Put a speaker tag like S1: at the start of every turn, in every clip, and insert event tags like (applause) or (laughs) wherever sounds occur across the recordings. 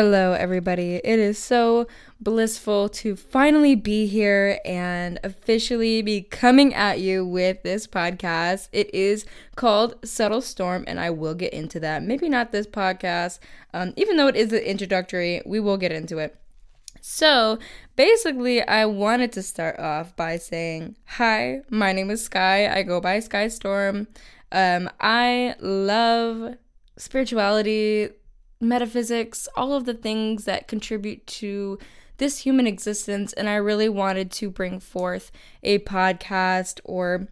S1: Hello, everybody. It is so blissful to finally be here and officially be coming at you with this podcast. It is called Subtle Storm, and I will get into that. Maybe not this podcast, um, even though it is the introductory, we will get into it. So, basically, I wanted to start off by saying, Hi, my name is Skye. I go by Skye Storm. Um, I love spirituality, metaphysics, all of the things that contribute to this human existence. And I really wanted to bring forth a podcast or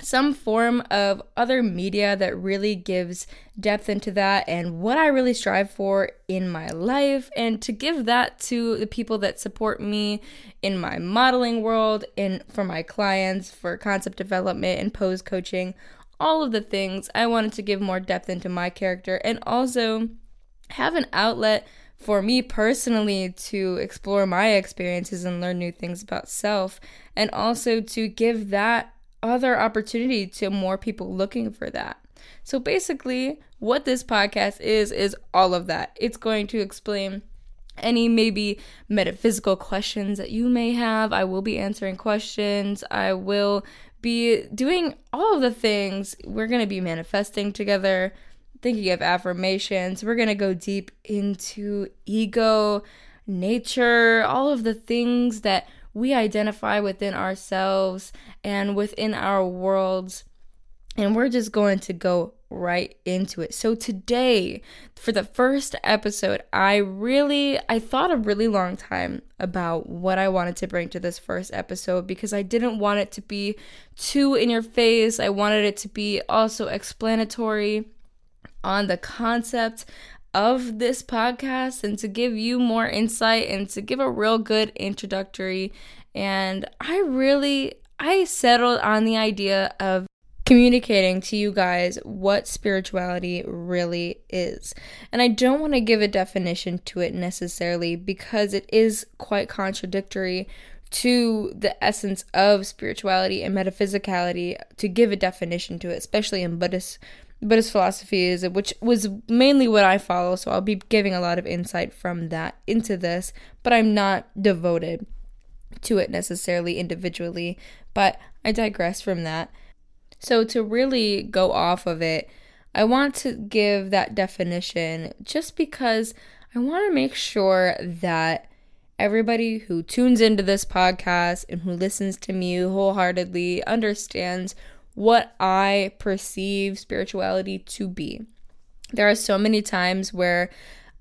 S1: some form of other media that really gives depth into that and what I really strive for in my life, and to give that to the people that support me in my modeling world, and for my clients, for concept development and pose coaching, all of the things. I wanted to give more depth into my character and also have an outlet for me personally to explore my experiences and learn new things about self, and also to give that other opportunity to more people looking for that. So basically, what this podcast is, is all of that. It's going to explain any maybe metaphysical questions that you may have. I will be answering questions. I will be doing all of the things. We're going to be manifesting together thinking of affirmations. We're going to go deep into ego, nature, all of the things that we identify within ourselves and within our worlds. And we're just going to go right into it. So today, for the first episode, I really I thought a really long time about what I wanted to bring to this first episode because I didn't want it to be too in your face. I wanted it to be also explanatory on the concept of this podcast and to give you more insight and to give a real good introductory. And I really, I settled on the idea of communicating to you guys what spirituality really is. And I don't want to give a definition to it necessarily because it is quite contradictory to the essence of spirituality and metaphysicality to give a definition to it, especially in Buddhist Buddhist philosophies, which was mainly what I follow. So I'll be giving a lot of insight from that into this, but I'm not devoted to it necessarily individually. But I digress from that. So to really go off of it, I want to give that definition just because I want to make sure that everybody who tunes into this podcast and who listens to me wholeheartedly understands what I perceive spirituality to be. There are so many times where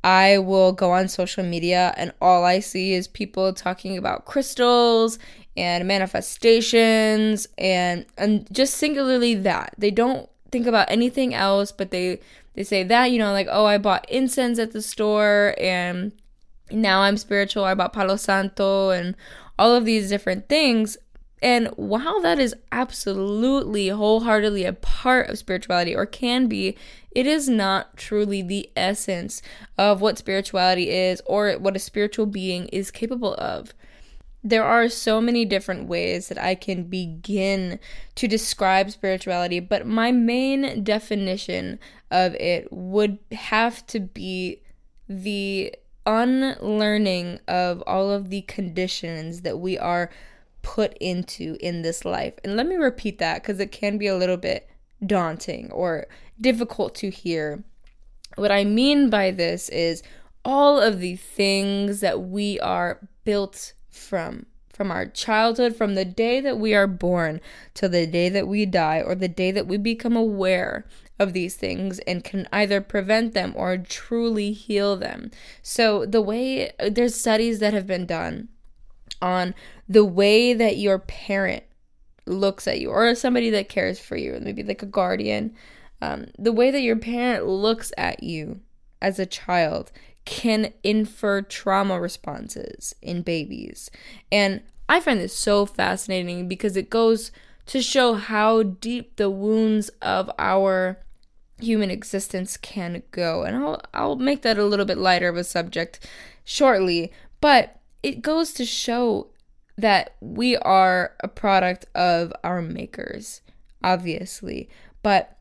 S1: I will go on social media and all I see is people talking about crystals and manifestations and and just singularly that. They don't think about anything else but they they say that, you know, like, "Oh, I bought incense at the store and now I'm spiritual. I bought Palo Santo and all of these different things." And while that is absolutely wholeheartedly a part of spirituality or can be, it is not truly the essence of what spirituality is or what a spiritual being is capable of. There are so many different ways that I can begin to describe spirituality, but my main definition of it would have to be the unlearning of all of the conditions that we are put into in this life. And let me repeat that because it can be a little bit daunting or difficult to hear. What I mean by this is all of the things that we are built from from our childhood, from the day that we are born to the day that we die, or the day that we become aware of these things and can either prevent them or truly heal them. So, the way there's studies that have been done on the way that your parent looks at you or somebody that cares for you, maybe like a guardian, um, the way that your parent looks at you as a child can infer trauma responses in babies. And I find this so fascinating because it goes to show how deep the wounds of our human existence can go. And I'll I'll make that a little bit lighter of a subject shortly, but it goes to show that we are a product of our makers, obviously. But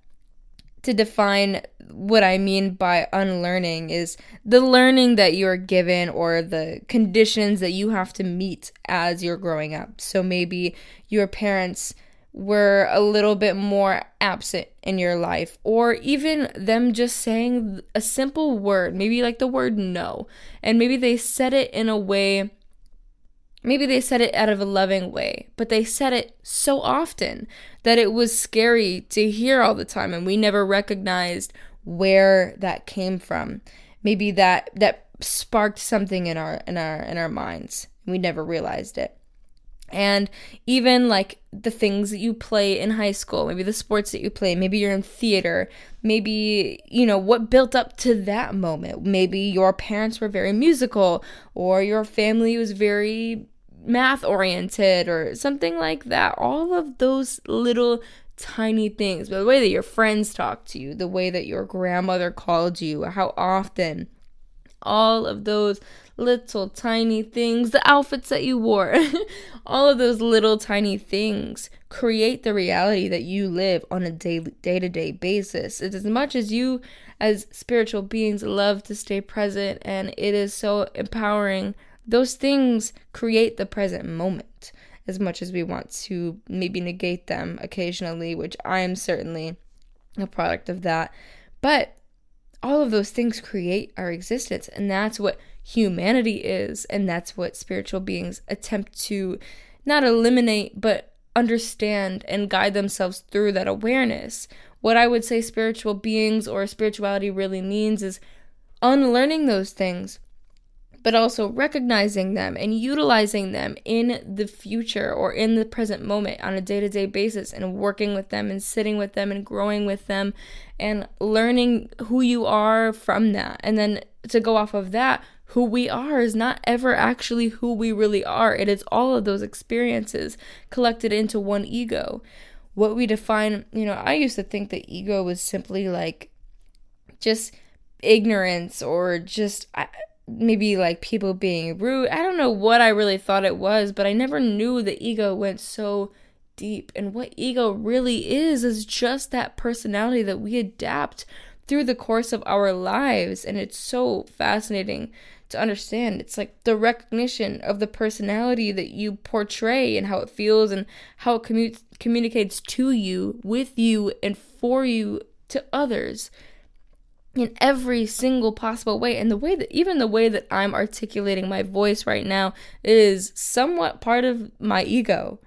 S1: to define what I mean by unlearning is the learning that you're given or the conditions that you have to meet as you're growing up. So maybe your parents were a little bit more absent in your life, or even them just saying a simple word, maybe like the word no, and maybe they said it in a way Maybe they said it out of a loving way, but they said it so often that it was scary to hear all the time and we never recognized where that came from. Maybe that that sparked something in our in our in our minds. We never realized it. And even like the things that you play in high school, maybe the sports that you play, maybe you're in theater, maybe, you know, what built up to that moment. Maybe your parents were very musical or your family was very math oriented or something like that. All of those little tiny things, the way that your friends talk to you, the way that your grandmother called you, how often, all of those little tiny things, the outfits that you wore, (laughs) all of those little tiny things create the reality that you live on a day to day basis. It's as much as you, as spiritual beings, love to stay present, and it is so empowering those things create the present moment as much as we want to maybe negate them occasionally, which I am certainly a product of that. But all of those things create our existence, and that's what humanity is, and that's what spiritual beings attempt to not eliminate, but understand and guide themselves through that awareness. What I would say spiritual beings or spirituality really means is unlearning those things but also recognizing them and utilizing them in the future or in the present moment on a day to day basis and working with them and sitting with them and growing with them and learning who you are from that. And then to go off of that, who we are is not ever actually who we really are. It is all of those experiences collected into one ego. What we define, you know, I used to think that ego was simply like just ignorance or just. Maybe like people being rude. I don't know what I really thought it was, but I never knew the ego went so deep. And what ego really is, is just that personality that we adapt through the course of our lives. And it's so fascinating to understand. It's like the recognition of the personality that you portray and how it feels and how it commu- communicates to you, with you, and for you to others in every single possible way. And the way that, even the way that I'm articulating my voice right now, is somewhat part of my ego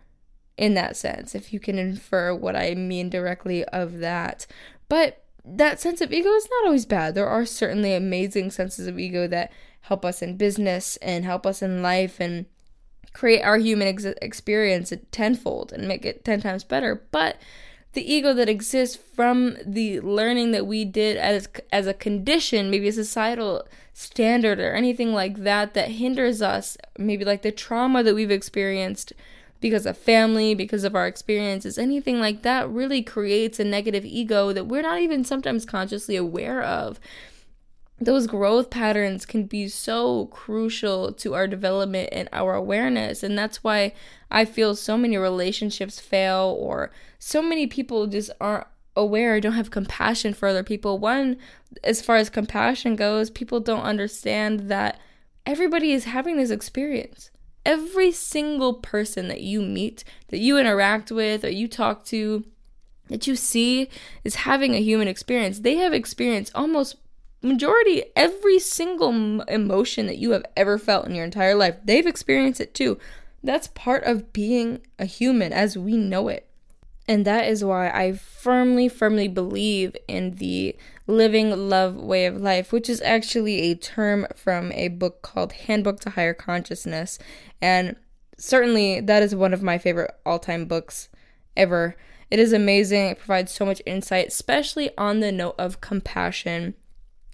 S1: in that sense, if you can infer what I mean directly of that. But that sense of ego is not always bad. There are certainly amazing senses of ego that help us in business and help us in life and create our human ex- experience tenfold and make it 10 times better. But the ego that exists from the learning that we did as as a condition, maybe a societal standard or anything like that that hinders us, maybe like the trauma that we've experienced because of family, because of our experiences, anything like that really creates a negative ego that we're not even sometimes consciously aware of those growth patterns can be so crucial to our development and our awareness. And that's why I feel so many relationships fail or so many people just aren't aware, don't have compassion for other people. One, as far as compassion goes, people don't understand that everybody is having this experience. Every single person that you meet, that you interact with, or you talk to, that you see is having a human experience. They have experienced almost majority every single emotion that you have ever felt in your entire life they've experienced it too. That's part of being a human as we know it. And that is why i firmly firmly believe in the living love way of life which is actually a term from a book called handbook to higher consciousness. And certainly that is one of my favorite all-time books ever. It is amazing. It provides so much insight especially on the note of compassion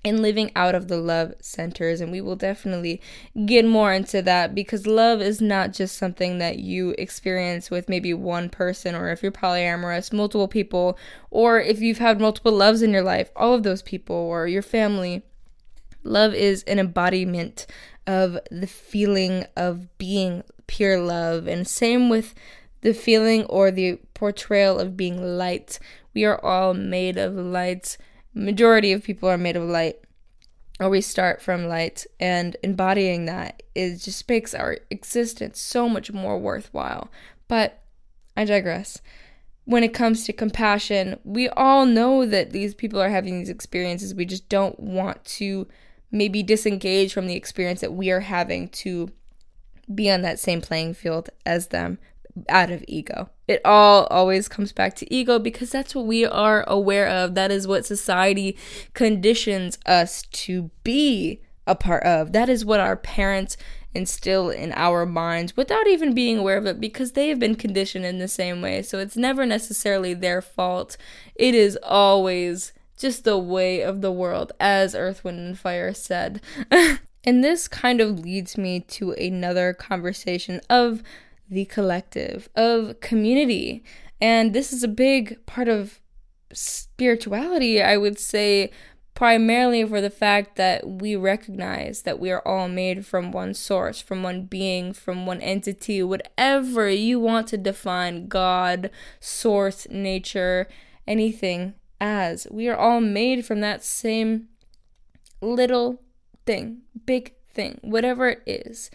S1: and living out of the love centers. And we will definitely get more into that because love is not just something that you experience with maybe one person, or if you're polyamorous, multiple people, or if you've had multiple loves in your life, all of those people, or your family. Love is an embodiment of the feeling of being pure love. And same with the feeling or the portrayal of being light We are all made of light. Majority of people are made of light or we start from light and embodying that it just makes our existence so much more worthwhile. But i digress. When it comes to compassion we all know that these people are having these experiences. We just don't want to maybe disengage from the experience that we are having to be on that same playing field as them out of ego. It all always comes back to ego because that's what we are aware of. That is what society conditions us to be a part of. That is what our parents instill in our minds without even being aware of it because they have been conditioned in the same way. So it's never necessarily their fault. It is always just the way of the world, as Earth, Wind, and Fire said. (laughs) and this kind of leads me to another conversation of the collective, of community. And this is a big part of spirituality, I would say, primarily for the fact that we recognize that we are all made from one source, from one being, from one entity, whatever you want to define God, source, nature, anything as. We are all made from that same little thing, big thing, whatever it is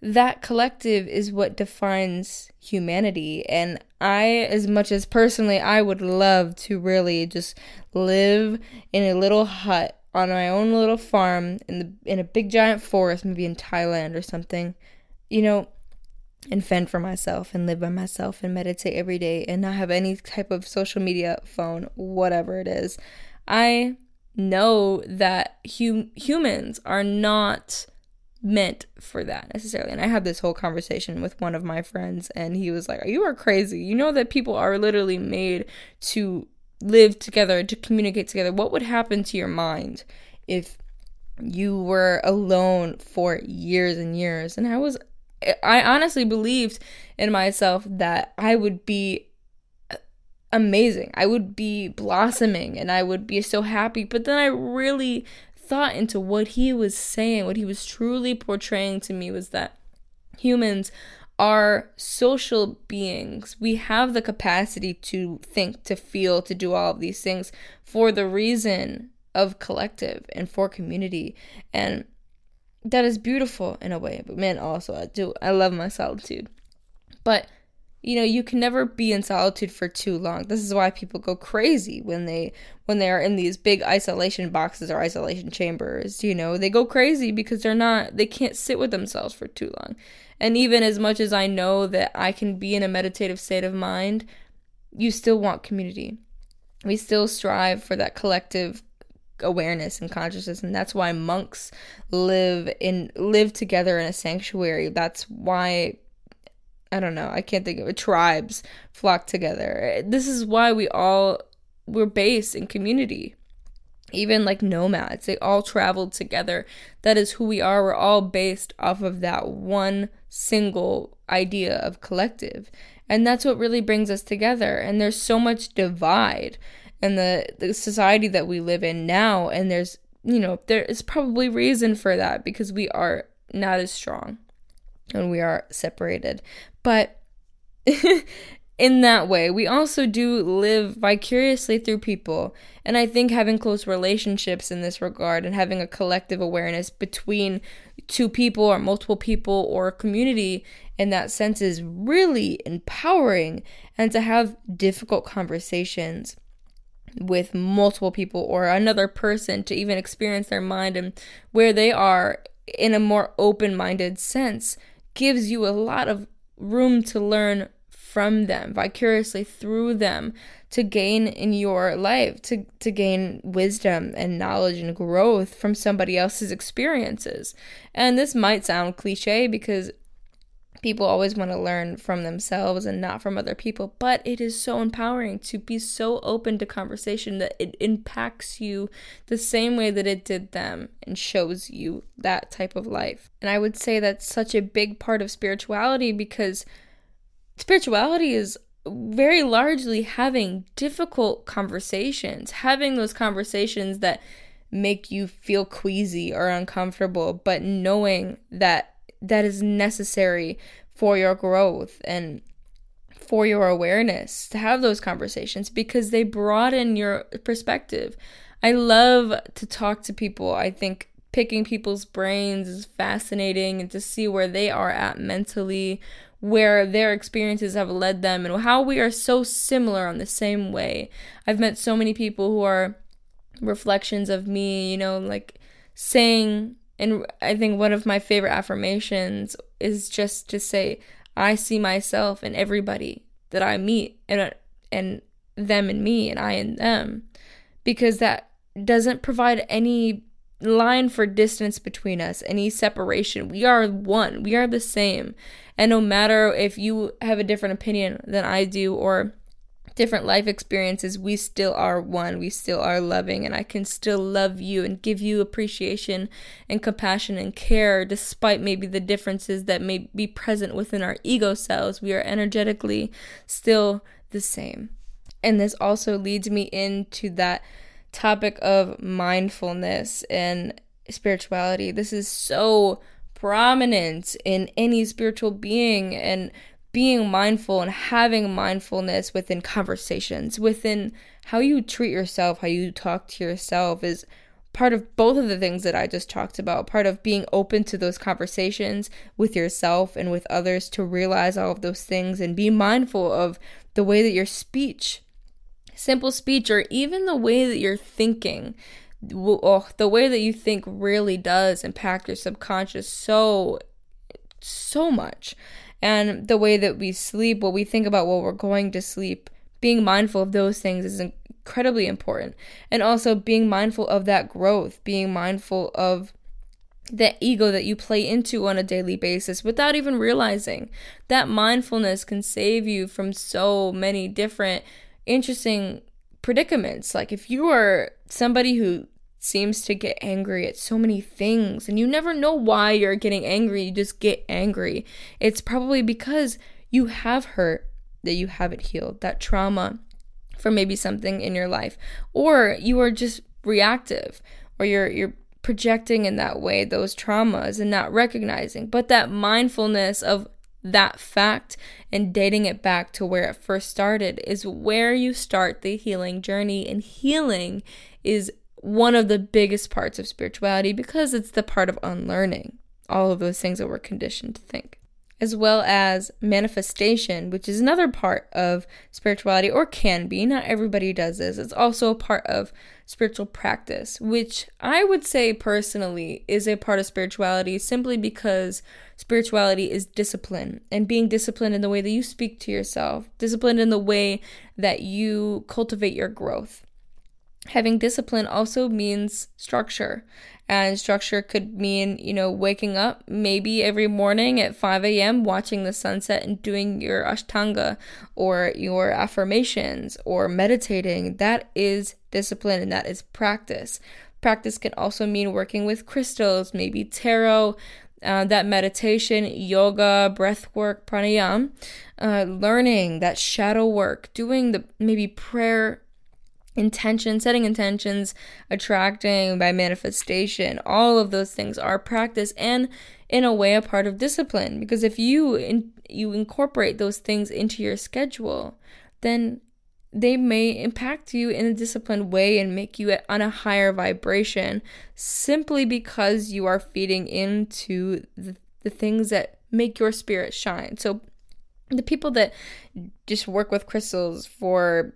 S1: that collective is what defines humanity. And i as much as personally i would love to really just live in a little hut on my own little farm in the in a big giant forest maybe in thailand or something you know and fend for myself and live by myself and meditate every day and not have any type of social media phone whatever it is. I know that hum- humans are not meant for that necessarily. And I had this whole conversation with one of my friends, and he was like, You are crazy. You know that people are literally made to live together, to communicate together. What would happen to your mind if you were alone for years and years? And I was, I honestly believed in myself that I would be amazing. I would be blossoming and I would be so happy. But then I really thought into what he was saying, what he was truly portraying to me was that humans are social beings. We have the capacity to think, to feel, to do all of these things for the reason of collective and for community. And that is beautiful in a way. But man, also, I do, I love my solitude. But you know you can never be in solitude for too long. This is why people go crazy when they when they are in these big isolation boxes or isolation chambers you know? They go crazy because they're not they can't sit with themselves for too long. And even as much as i know that i can be in a meditative state of mind you still want community. We still strive for that collective awareness and consciousness and that's why monks live in live together in a sanctuary. That's why I don't know, I can't think of it, tribes flock together. This is why we all we're based in community. Even like nomads, they all traveled together. That is who we are. We're all based off of that one single idea of collective. And that's what really brings us together. And there's so much divide in the, the society that we live in now. And there's, you know, there is probably reason for that because we are not as strong and we are separated. But (laughs) in that way, we also do live vicariously through people. And I think having close relationships in this regard and having a collective awareness between two people or multiple people or a community in that sense is really empowering. And to have difficult conversations with multiple people or another person to even experience their mind and where they are in a more open minded sense gives you a lot of room to learn from them vicariously through them to gain in your life to to gain wisdom and knowledge and growth from somebody else's experiences. And this might sound cliche because people always want to learn from themselves and not from other people but it is so empowering to be so open to conversation that it impacts you the same way that it did them and shows you that type of life. And i would say that's such a big part of spirituality because spirituality is very largely having difficult conversations having those conversations that make you feel queasy or uncomfortable but knowing that that is necessary for your growth and for your awareness to have those conversations because they broaden your perspective. I love to talk to people. I think picking people's brains is fascinating and to see where they are at mentally, where their experiences have led them, and how we are so similar on the same way. I've met so many people who are reflections of me, you know, like saying, and I think one of my favorite affirmations is just to say, I see myself in everybody that I meet and and them and me and I and them because that doesn't provide any line for distance between us, any separation. We are one. We are the same. And no matter if you have a different opinion than I do or different life experiences, we still are one. We still are loving, and I can still love you and give you appreciation and compassion and care despite maybe the differences that may be present within our ego cells. We are energetically still the same. And this also leads me into that topic of mindfulness and spirituality. This is so prominent in any spiritual being and being mindful and having mindfulness within conversations, within how you treat yourself, how you talk to yourself is part of both of the things that I just talked about. Part of being open to those conversations with yourself and with others to realize all of those things and be mindful of the way that your speech, simple speech, or even the way that you're thinking, oh, the way that you think really does impact your subconscious so, so much and the way that we sleep, what we think about what we're going to sleep, being mindful of those things is incredibly important. And also being mindful of that growth, being mindful of the ego that you play into on a daily basis without even realizing. That mindfulness can save you from so many different interesting predicaments. Like if you are somebody who seems to get angry at so many things and you never know why you're getting angry you just get angry. It's probably because you have hurt that you haven't healed that trauma from maybe something in your life or you are just reactive or you're you're projecting in that way those traumas and not recognizing but that mindfulness of that fact and dating it back to where it first started is where you start the healing journey and healing is one of the biggest parts of spirituality because it's the part of unlearning all of those things that we're conditioned to think, as well as manifestation, which is another part of spirituality or can be. Not everybody does this. It's also a part of spiritual practice, which I would say personally is a part of spirituality simply because spirituality is discipline and being disciplined in the way that you speak to yourself, disciplined in the way that you cultivate your growth having discipline also means structure. And structure could mean, you know, waking up maybe every morning at 5 a.m., watching the sunset and doing your ashtanga or your affirmations or meditating. That is discipline and that is practice. Practice can also mean working with crystals, maybe tarot, uh, that meditation, yoga, breath work, pranayam, uh, learning that shadow work, doing the maybe prayer intention, setting intentions, attracting by manifestation, all of those things are practice and in a way a part of discipline because if you in, you incorporate those things into your schedule, then they may impact you in a disciplined way and make you on a higher vibration simply because you are feeding into the, the things that make your spirit shine. So the people that just work with crystals for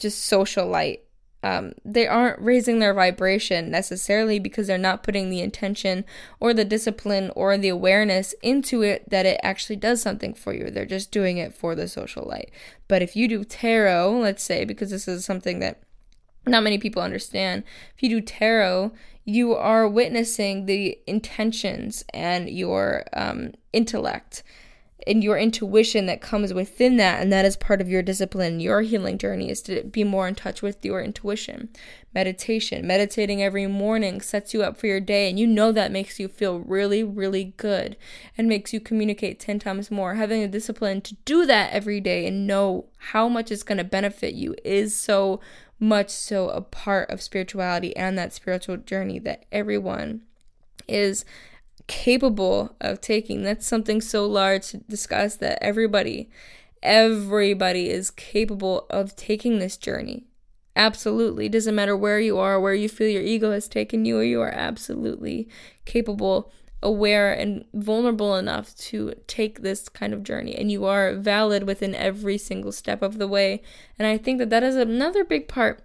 S1: just social light. Um, they aren't raising their vibration necessarily because they're not putting the intention or the discipline or the awareness into it that it actually does something for you. They're just doing it for the social light. But if you do tarot, let's say, because this is something that not many people understand, if you do tarot, you are witnessing the intentions and your um, intellect and your intuition that comes within that and that is part of your discipline your healing journey is to be more in touch with your intuition. Meditation meditating every morning sets you up for your day and you know that makes you feel really really good and makes you communicate 10 times more. Having a discipline to do that every day and know how much it's going to benefit you is so much so a part of spirituality and that spiritual journey that everyone is capable of taking. That's something so large to discuss that everybody, everybody is capable of taking this journey. Absolutely. It Doesn't matter where you are, where you feel your ego has taken you, or you are absolutely capable, aware, and vulnerable enough to take this kind of journey. And you are valid within every single step of the way. And I think that that is another big part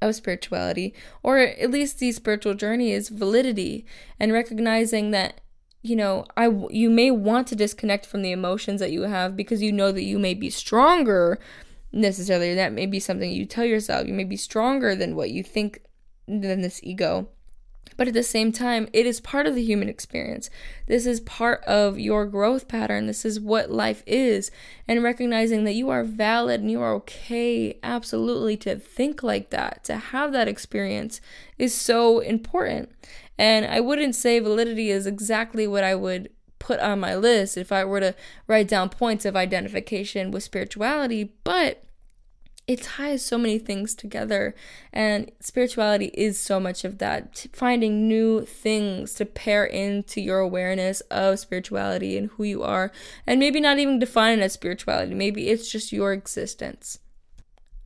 S1: of spirituality, or at least the spiritual journey, is validity and recognizing that you know, I you may want to disconnect from the emotions that you have because you know that you may be stronger necessarily. That may be something you tell yourself. You may be stronger than what you think than this ego. But at the same time, it is part of the human experience. This is part of your growth pattern. This is what life is. And recognizing that you are valid and you are okay, absolutely, to think like that, to have that experience is so important. And I wouldn't say validity is exactly what I would put on my list if I were to write down points of identification with spirituality, but it ties so many things together and spirituality is so much of that. Finding new things to pair into your awareness of spirituality and who you are and maybe not even define it as spirituality maybe it's just your existence.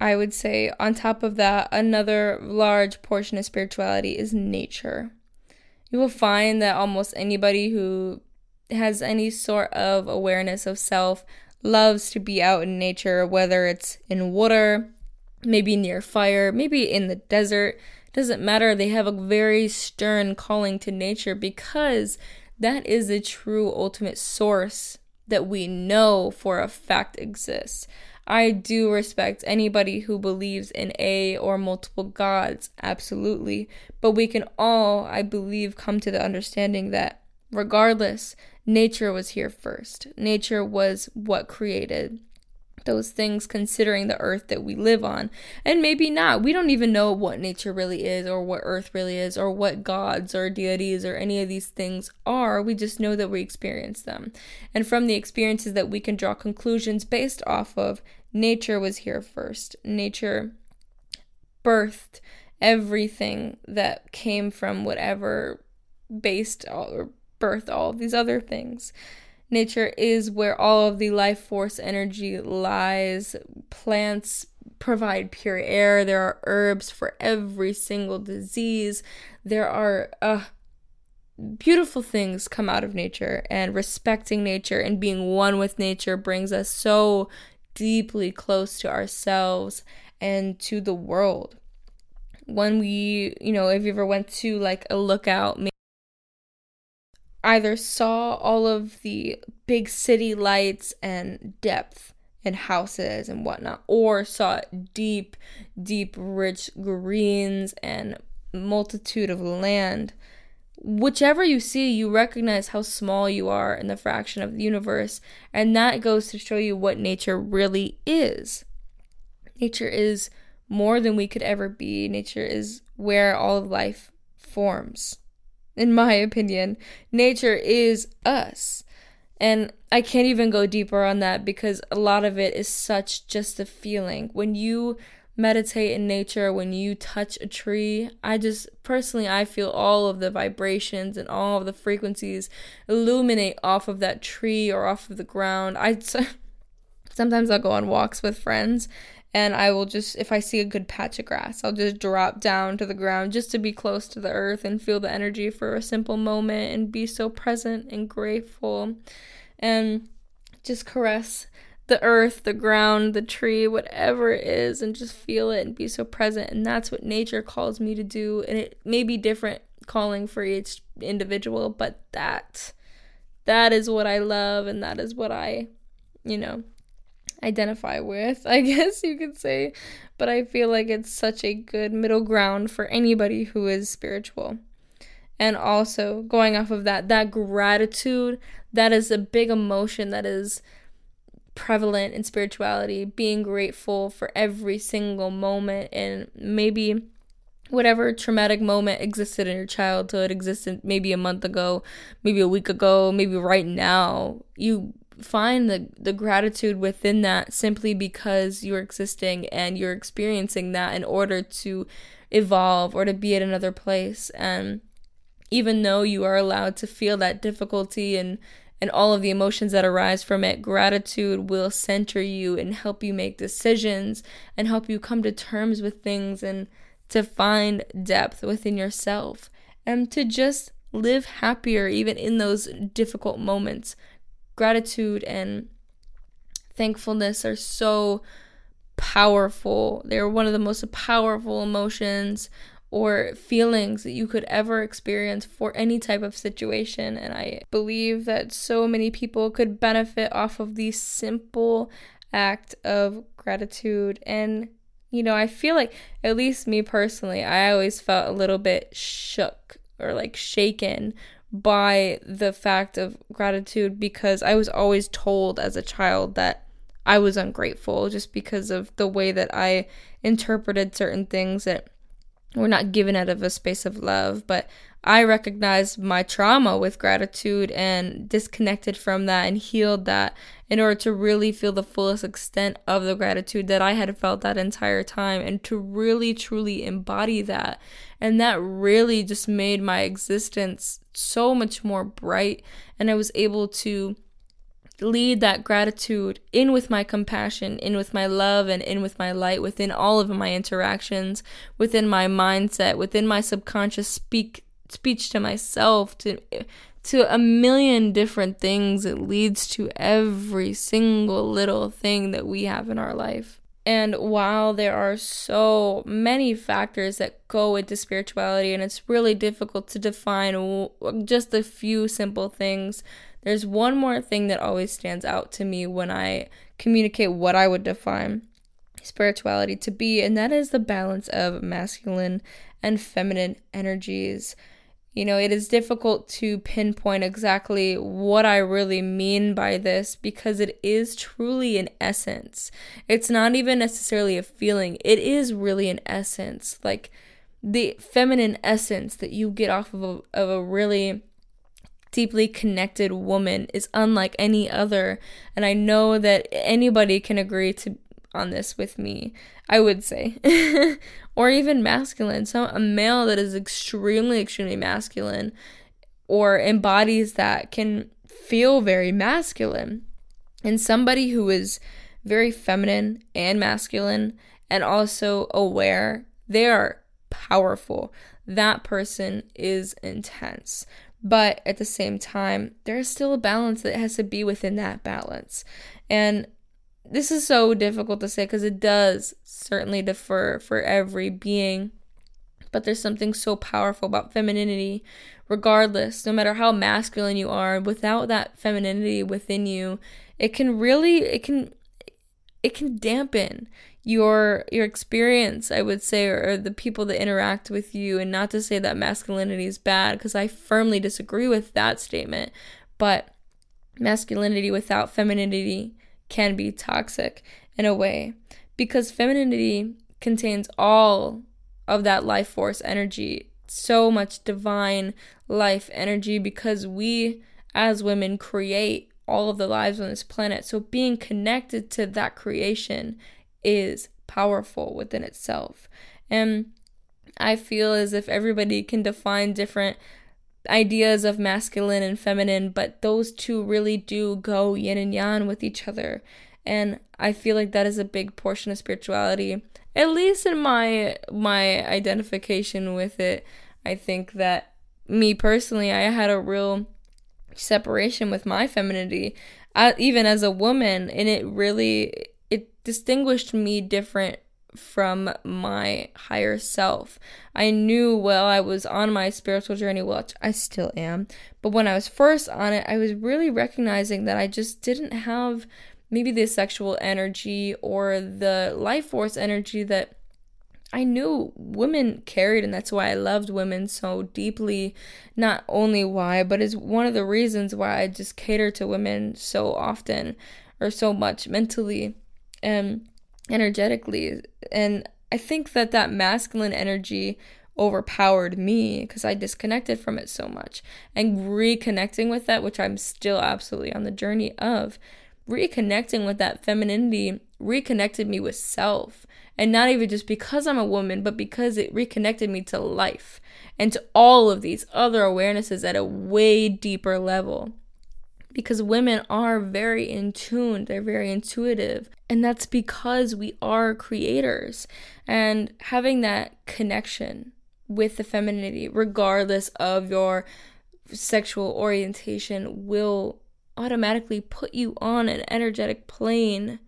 S1: I would say on top of that another large portion of spirituality is nature. You will find that almost anybody who has any sort of awareness of self loves to be out in nature, whether it's in water, maybe near fire, maybe in the desert. Doesn't matter. They have a very stern calling to nature because that is the true ultimate source that we know for a fact exists. I do respect anybody who believes in a or multiple gods, absolutely. But we can all, I believe, come to the understanding that regardless, nature was here first. Nature was what created those things considering the earth that we live on. And maybe not. We don't even know what nature really is or what earth really is or what gods or deities or any of these things are. We just know that we experience them. And from the experiences that we can draw conclusions based off of, nature was here first. Nature birthed everything that came from whatever based or birth all these other things. Nature is where all of the life force energy lies. Plants provide pure air. There are herbs for every single disease. There are uh, beautiful things come out of nature, and respecting nature and being one with nature brings us so deeply close to ourselves and to the world. When we, you know, if you ever went to like a lookout, either saw all of the big city lights and depth and houses and whatnot, or saw deep, deep, rich greens and multitude of land. Whichever you see, you recognize how small you are in the fraction of the universe, and that goes to show you what nature really is. Nature is more than we could ever be. Nature is where all of life forms in my opinion. Nature is us. And I can't even go deeper on that because a lot of it is such just a feeling. When you meditate in nature, when you touch a tree, I just personally I feel all of the vibrations and all of the frequencies illuminate off of that tree or off of the ground. I (laughs) sometimes I'll go on walks with friends and I will just, if I see a good patch of grass, I'll just drop down to the ground just to be close to the earth and feel the energy for a simple moment and be so present and grateful and just caress the earth, the ground, the tree, whatever it is, and just feel it and be so present. And that's what nature calls me to do. And it may be different calling for each individual, but that that is what I love and that is what I, you know, identify with, (laughs) I guess you could say. But I feel like it's such a good middle ground for anybody who is spiritual. And also, going off of that, that gratitude, that is a big emotion that is prevalent in spirituality. Being grateful for every single moment and maybe whatever traumatic moment existed in your childhood existed maybe a month ago, maybe a week ago, maybe right now. You find the, the gratitude within that simply because you're existing and you're experiencing that in order to evolve or to be at another place. And even though you are allowed to feel that difficulty and and all of the emotions that arise from it, gratitude will center you and help you make decisions and help you come to terms with things and to find depth within yourself and to just live happier even in those difficult moments. Gratitude and thankfulness are so powerful. They're one of the most powerful emotions or feelings that you could ever experience for any type of situation. And I believe that so many people could benefit off of the simple act of gratitude. And, you know, I feel like, at least me personally, I always felt a little bit shook or like shaken by the fact of gratitude because I was always told as a child that I was ungrateful just because of the way that I interpreted certain things that we're not given out of a space of love, but I recognized my trauma with gratitude and disconnected from that and healed that in order to really feel the fullest extent of the gratitude that I had felt that entire time and to really truly embody that. And that really just made my existence so much more bright. And I was able to lead that gratitude in with my compassion, in with my love, and in with my light within all of my interactions, within my mindset, within my subconscious speak speech to myself, to to a million different things. It leads to every single little thing that we have in our life. And while there are so many factors that go into spirituality, and it's really difficult to define just a few simple things there's one more thing that always stands out to me when I communicate what I would define spirituality to be, and that is the balance of masculine and feminine energies. You know, it is difficult to pinpoint exactly what I really mean by this because it is truly an essence. It's not even necessarily a feeling, it is really an essence. Like the feminine essence that you get off of a, of a really deeply connected woman is unlike any other and i know that anybody can agree to on this with me i would say. (laughs) Or even masculine. Some a male that is extremely extremely masculine or embodies that can feel very masculine. And somebody who is very feminine and masculine and also aware they are powerful. That person is intense but at the same time, there is still a balance that has to be within that balance. And this is so difficult to say because it does certainly differ for every being. But there's something so powerful about femininity, regardless, no matter how masculine you are, without that femininity within you, it can really, it can, it can dampen your your experience i would say or, or, the people that interact with you and not to say that masculinity is bad because i firmly disagree with that statement but masculinity without femininity can be toxic in a way because femininity contains all of that life force energy so much divine life energy because we as women create all of the lives on this planet. So being connected to that creation is powerful within itself. And I feel as if everybody can define different ideas of masculine and feminine, but those two really do go yin and yang with each other. And I feel like that is a big portion of spirituality. At least in my my identification with it, I think that me personally, I had a real separation with my femininity, uh, even as a woman, and it really distinguished me different from my higher self. I knew while I was on my spiritual journey, which I still am, but when I was first on it, I was really recognizing that I just didn't have maybe the sexual energy or the life force energy that I knew women carried, and that's why I loved women so deeply. Not only why, but is one of the reasons why I just cater to women so often or so much mentally and energetically. And I think that that masculine energy overpowered me because I disconnected from it so much. And reconnecting with that, which I'm still absolutely on the journey of, reconnecting with that femininity reconnected me with self. And not even just because I'm a woman, but because it reconnected me to life and to all of these other awarenesses at a way deeper level. Because women are very in tune, they're very intuitive. And that's because we are creators. And having that connection with the femininity, regardless of your sexual orientation, will automatically put you on an energetic plane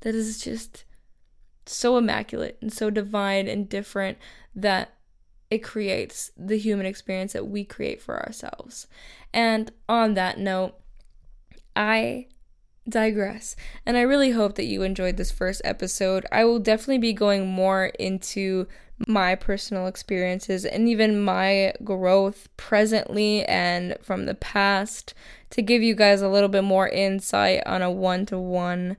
S1: that is just so immaculate and so divine and different that it creates the human experience that we create for ourselves. And on that note, I digress. And I really hope that you enjoyed this first episode. I will definitely be going more into my personal experiences and even my growth presently and from the past to give you guys a little bit more insight on a one to one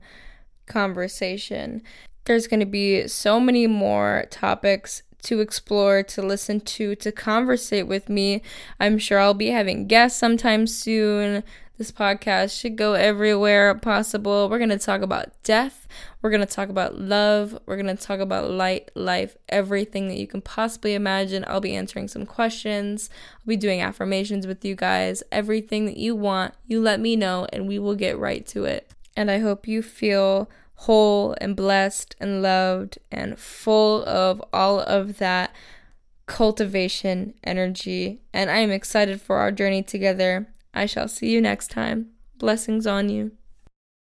S1: conversation. There's going to be so many more topics to explore, to listen to, to conversate with me. I'm sure I'll be having guests sometime soon. This podcast should go everywhere possible. We're going to talk about death. We're going to talk about love. We're going to talk about light, life, everything that you can possibly imagine. I'll be answering some questions. I'll be doing affirmations with you guys. Everything that you want, you let me know and we will get right to it. And I hope you feel whole and blessed and loved and full of all of that cultivation energy. And I am excited for our journey together. I shall see you next time. Blessings on you.